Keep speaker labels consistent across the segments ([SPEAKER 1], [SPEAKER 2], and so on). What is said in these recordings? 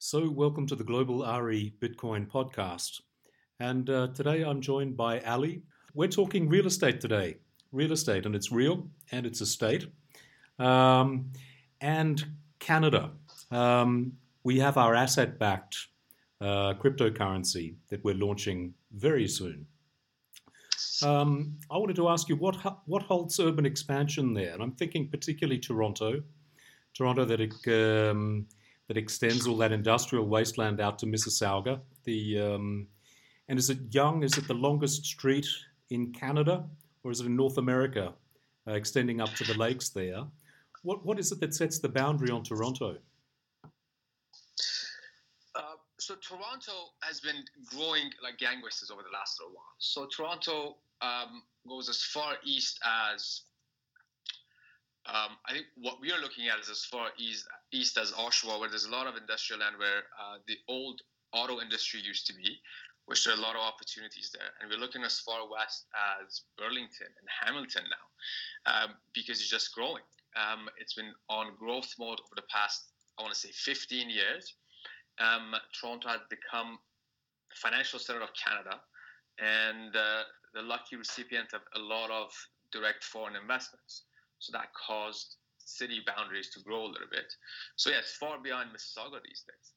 [SPEAKER 1] So, welcome to the Global RE Bitcoin podcast. And uh, today I'm joined by Ali. We're talking real estate today. Real estate, and it's real and it's a state. Um, and Canada. Um, we have our asset backed uh, cryptocurrency that we're launching very soon. Um, I wanted to ask you what what holds urban expansion there, and I'm thinking particularly Toronto, Toronto that it, um, that extends all that industrial wasteland out to Mississauga. The um, and is it Yonge? Is it the longest street in Canada, or is it in North America, uh, extending up to the lakes there? What what is it that sets the boundary on Toronto?
[SPEAKER 2] Uh, so Toronto has been growing like gangbusters over the last little while. So Toronto um, goes as far east as um, I think what we are looking at is as far east, east as Oshawa, where there's a lot of industrial land where uh, the old auto industry used to be, which there are a lot of opportunities there. And we're looking as far west as Burlington and Hamilton now, um, because it's just growing. Um, it's been on growth mode over the past, I want to say, 15 years. Um, Toronto has become financial center of Canada, and uh, the lucky recipient of a lot of direct foreign investments. So that caused city boundaries to grow a little bit. So yeah, it's far beyond Mississauga these days.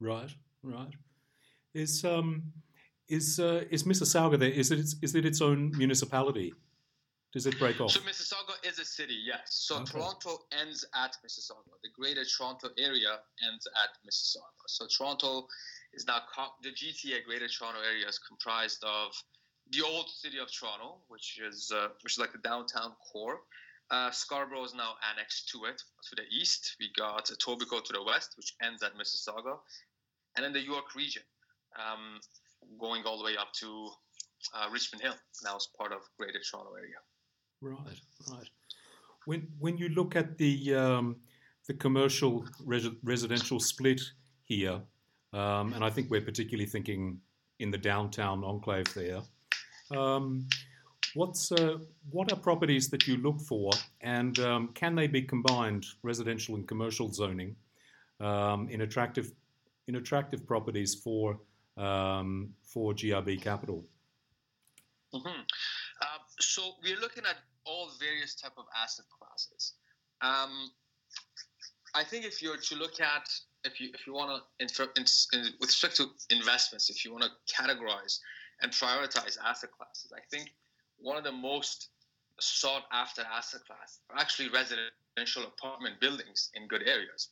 [SPEAKER 1] Right, right. Is um is uh, is Mississauga there? Is it is it its own municipality? Does it break off?
[SPEAKER 2] So Mississauga is a city, yes. So okay. Toronto ends at Mississauga. The Greater Toronto area ends at Mississauga. So Toronto is now the GTA Greater Toronto area is comprised of the old city of Toronto, which is uh, which is like the downtown core, uh, Scarborough is now annexed to it to the east. We got Etobicoke to the west, which ends at Mississauga, and then the York region, um, going all the way up to uh, Richmond Hill, now is part of Greater Toronto area.
[SPEAKER 1] Right, right. When when you look at the um, the commercial res- residential split here, um, and I think we're particularly thinking in the downtown enclave there. Um, What's uh, what are properties that you look for, and um, can they be combined, residential and commercial zoning, um, in attractive in attractive properties for um, for GRB Capital?
[SPEAKER 2] Mm-hmm. Uh, so we're looking at all various type of asset classes. Um, I think if you're to look at if you if you want to with respect to investments, if you want to categorize and prioritize asset classes, I think one of the most sought after asset class are actually residential apartment buildings in good areas.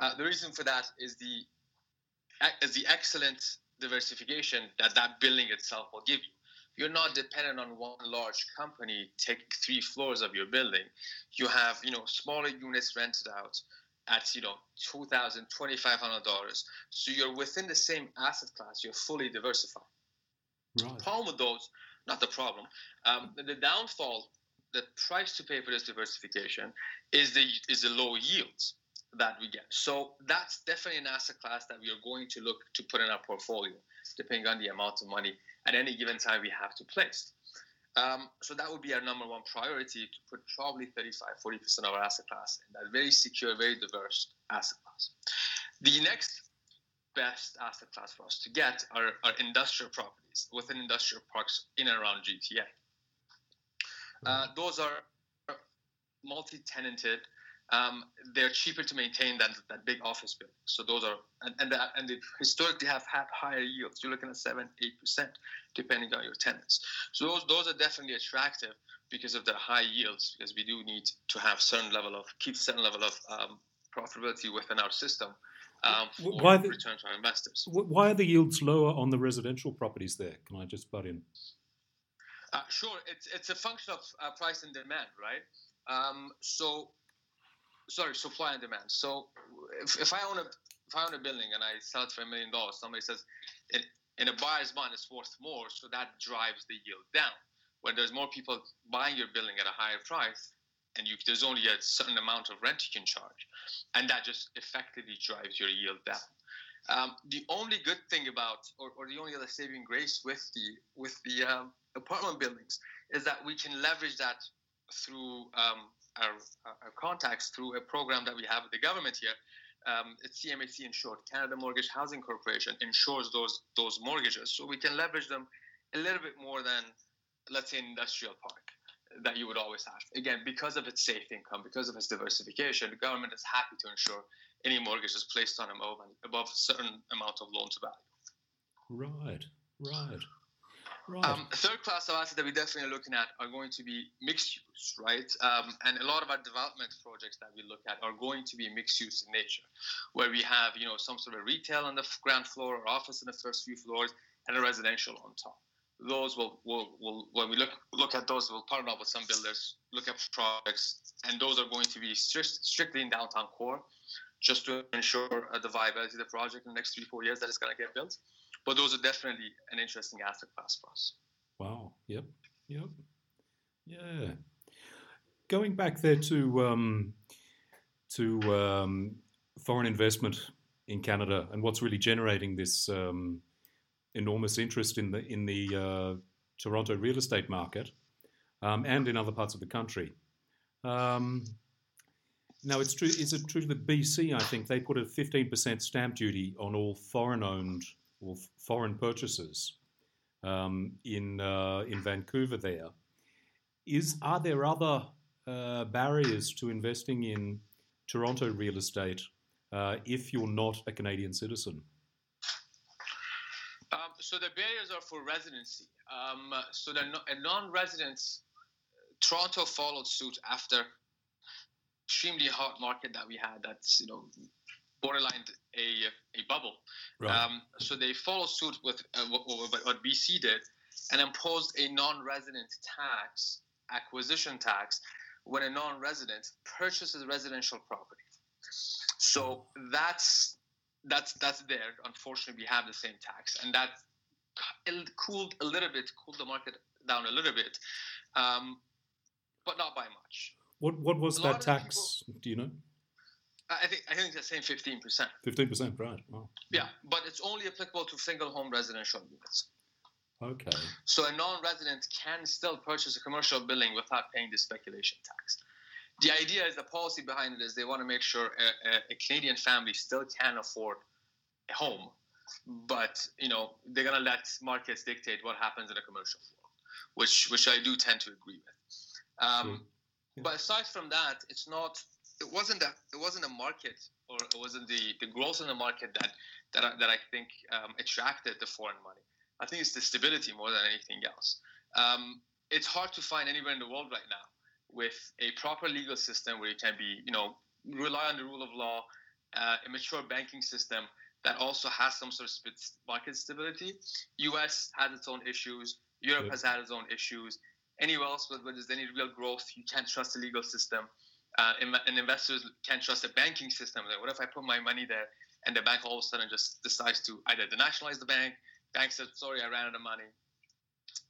[SPEAKER 2] Uh, the reason for that is the is the excellent diversification that that building itself will give you. You're not dependent on one large company taking three floors of your building. You have you know smaller units rented out at you know two thousand twenty five hundred dollars. So you're within the same asset class. You're fully diversified. Right. The problem with those not the problem. Um, the downfall, the price to pay for this diversification is the is the low yields that we get. So that's definitely an asset class that we are going to look to put in our portfolio, depending on the amount of money at any given time we have to place. Um, so that would be our number one priority to put probably 35, 40% of our asset class in that very secure, very diverse asset class. The next best asset class for us to get are, are industrial properties within industrial parks in and around GTA. Uh, those are multi-tenanted. Um, they're cheaper to maintain than that big office building. So those are and and, the, and they historically have had higher yields. You're looking at seven, eight percent, depending on your tenants. So those those are definitely attractive because of their high yields. Because we do need to have certain level of keep certain level of um, profitability within our system um, why the, return investors.
[SPEAKER 1] Why are the yields lower on the residential properties there? Can I just butt in?
[SPEAKER 2] Uh, sure, it's it's a function of uh, price and demand, right? Um, so, sorry, supply and demand. So, if, if I own a if I own a building and I sell it for a million dollars, somebody says it, in a buyer's mind it's worth more, so that drives the yield down. When there's more people buying your building at a higher price, and you, there's only a certain amount of rent you can charge, and that just effectively drives your yield down. Um, the only good thing about, or, or, the only other saving grace with the with the um, apartment buildings is that we can leverage that through um, our, our, contacts through a program that we have with the government here, um, it's CMHC insured. Canada Mortgage Housing Corporation insures those those mortgages, so we can leverage them a little bit more than, let's say, an industrial park that you would always have. Again, because of its safe income, because of its diversification, the government is happy to ensure any mortgages placed on a them above a certain amount of loan to
[SPEAKER 1] value. Right, right.
[SPEAKER 2] Right. Um, third class of assets that we're definitely looking at are going to be mixed use, right? Um, and a lot of our development projects that we look at are going to be mixed use in nature, where we have, you know, some sort of retail on the ground floor or office in the first few floors and a residential on top. Those will, will, will when we look look at those, we'll partner up with some builders, look at projects, and those are going to be strict, strictly in downtown core, just to ensure uh, the viability of the project in the next three, four years that it's going to get built but those are definitely an interesting asset class for us.
[SPEAKER 1] Wow. Yep. Yep. Yeah. Going back there to um, to um, foreign investment in Canada and what's really generating this um, enormous interest in the in the uh, Toronto real estate market um, and in other parts of the country. Um, now, it's true. Is it true that BC? I think they put a fifteen percent stamp duty on all foreign-owned or foreign purchases um, in uh, in Vancouver. There is are there other uh, barriers to investing in Toronto real estate uh, if you're not a Canadian citizen?
[SPEAKER 2] So the barriers are for residency. Um, so the a non-residents, Toronto followed suit after extremely hot market that we had. That's you know borderline a, a bubble. Right. Um, so they followed suit with uh, what, what, BC did and imposed a non-resident tax, acquisition tax, when a non-resident purchases residential property. So that's that's that's there. Unfortunately, we have the same tax, and that cooled a little bit, cooled the market down a little bit, um, but not by much.
[SPEAKER 1] What what was that tax? People, do you know?
[SPEAKER 2] I think I think the same fifteen percent.
[SPEAKER 1] Fifteen percent, right?
[SPEAKER 2] Wow. Yeah, but it's only applicable to single home residential units.
[SPEAKER 1] Okay.
[SPEAKER 2] So a non-resident can still purchase a commercial building without paying the speculation tax. The idea is the policy behind it is they want to make sure a, a, a Canadian family still can afford a home, but you know they're gonna let markets dictate what happens in a commercial world, which which I do tend to agree with. Um, yeah. But aside from that, it's not it wasn't a it wasn't a market or it wasn't the, the growth in the market that that I, that I think um, attracted the foreign money. I think it's the stability more than anything else. Um, it's hard to find anywhere in the world right now with a proper legal system where you can be, you know, rely on the rule of law, uh, a mature banking system that also has some sort of market stability. U.S. has its own issues. Europe has had its own issues. Anywhere else where there's any real growth, you can't trust the legal system uh, and investors can't trust the banking system. Like, what if I put my money there and the bank all of a sudden just decides to either denationalize the bank? Bank said, "Sorry, I ran out of money."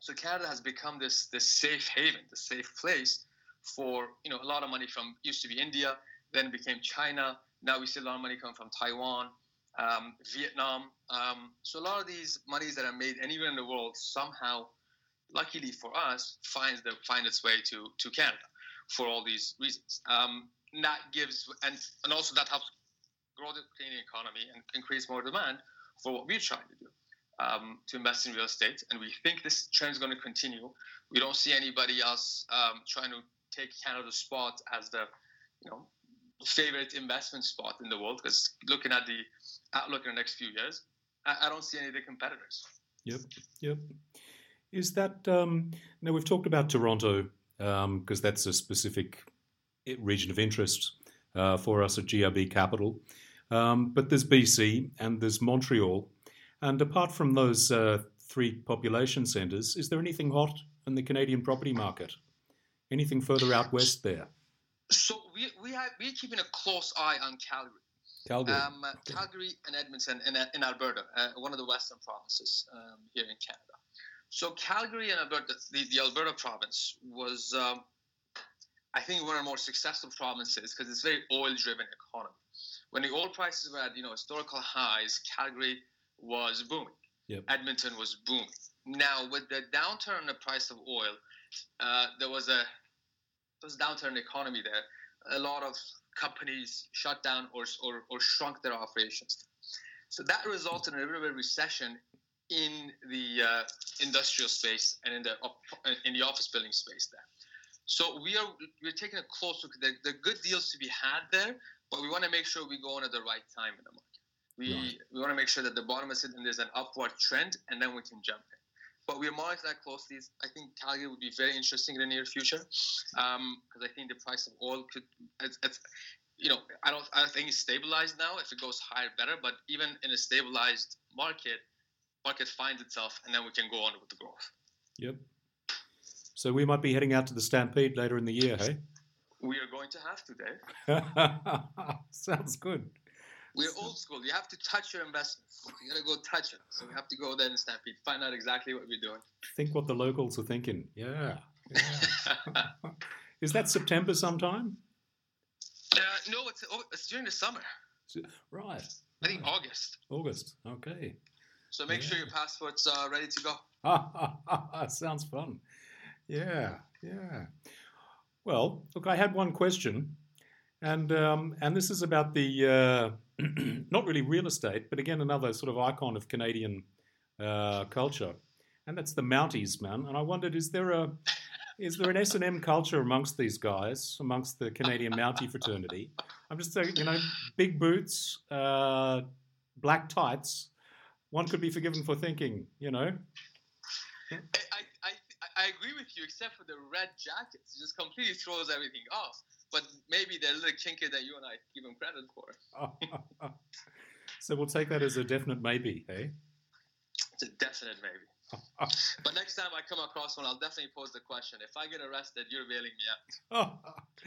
[SPEAKER 2] So Canada has become this this safe haven, the safe place for you know a lot of money from used to be India, then became China. Now we see a lot of money coming from Taiwan, um, Vietnam. Um, so a lot of these monies that are made anywhere in the world somehow, luckily for us, finds the find its way to to Canada for all these reasons. Um, that gives and and also that helps grow the Canadian economy and increase more demand for what we're trying to do um, to invest in real estate. And we think this trend is going to continue. We don't see anybody else um, trying to take Canada's spot as the you know favorite investment spot in the world. Because looking at the outlook in the next few years, I, I don't see any of the competitors.
[SPEAKER 1] Yep. Yep. Is that um, now we've talked about Toronto because um, that's a specific region of interest uh, for us at GRB Capital. Um, but there's BC and there's Montreal. And apart from those uh, three population centres, is there anything hot in the Canadian property market? Anything further out west there?
[SPEAKER 2] So we, we have, we're keeping a close eye on Calgary.
[SPEAKER 1] Calgary, um,
[SPEAKER 2] okay. Calgary and Edmonton in, in Alberta, uh, one of the western provinces um, here in Canada. So Calgary and Alberta, the, the Alberta province was, um, I think, one of the more successful provinces because it's a very oil-driven economy. When the oil prices were at you know historical highs, Calgary was booming. Yep. Edmonton was booming. Now with the downturn in the price of oil, uh, there was a a downturn in economy there. A lot of companies shut down or, or, or shrunk their operations. So that resulted in a bit of a recession in the uh, industrial space and in the in the office building space there. So we are we're taking a close look. There, there are good deals to be had there, but we want to make sure we go in at the right time in the market. We right. we want to make sure that the bottom is hitting. There's an upward trend, and then we can jump in. But we're monitoring that closely. I think Calgary would be very interesting in the near future because um, I think the price of oil could it's, it's you know I don't I think it's stabilized now. If it goes higher, better. But even in a stabilized market, market finds itself, and then we can go on with the growth.
[SPEAKER 1] Yep. So we might be heading out to the Stampede later in the year, hey?
[SPEAKER 2] We are going to have to, Dave.
[SPEAKER 1] Sounds good.
[SPEAKER 2] We're old school. You have to touch your investments. You gotta go touch it. So we have to go there and Stampede, find out exactly what we're doing.
[SPEAKER 1] Think what the locals are thinking. Yeah. yeah. Is that September sometime?
[SPEAKER 2] Uh, no, it's oh, it's during the summer.
[SPEAKER 1] Right.
[SPEAKER 2] I think right. August.
[SPEAKER 1] August. Okay.
[SPEAKER 2] So make yeah. sure your passport's uh, ready to go.
[SPEAKER 1] Sounds fun. Yeah, yeah. Well, look, I had one question, and um, and this is about the uh, not really real estate, but again another sort of icon of Canadian uh, culture, and that's the Mounties, man. And I wondered, is there a is there an S and M culture amongst these guys, amongst the Canadian Mountie fraternity? I'm just saying, you know, big boots, uh, black tights, one could be forgiven for thinking, you know.
[SPEAKER 2] I, I, I agree with you, except for the red jackets. It just completely throws everything off. But maybe they're a little kinkier than you and I give them credit for.
[SPEAKER 1] so we'll take that as a definite maybe, hey?
[SPEAKER 2] It's a definite maybe. but next time I come across one, I'll definitely pose the question. If I get arrested, you're bailing me
[SPEAKER 1] out.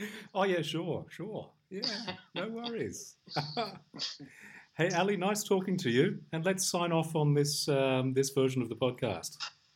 [SPEAKER 1] oh yeah, sure, sure. Yeah, no worries. Hey, Ali, nice talking to you. And let's sign off on this um, this version of the podcast.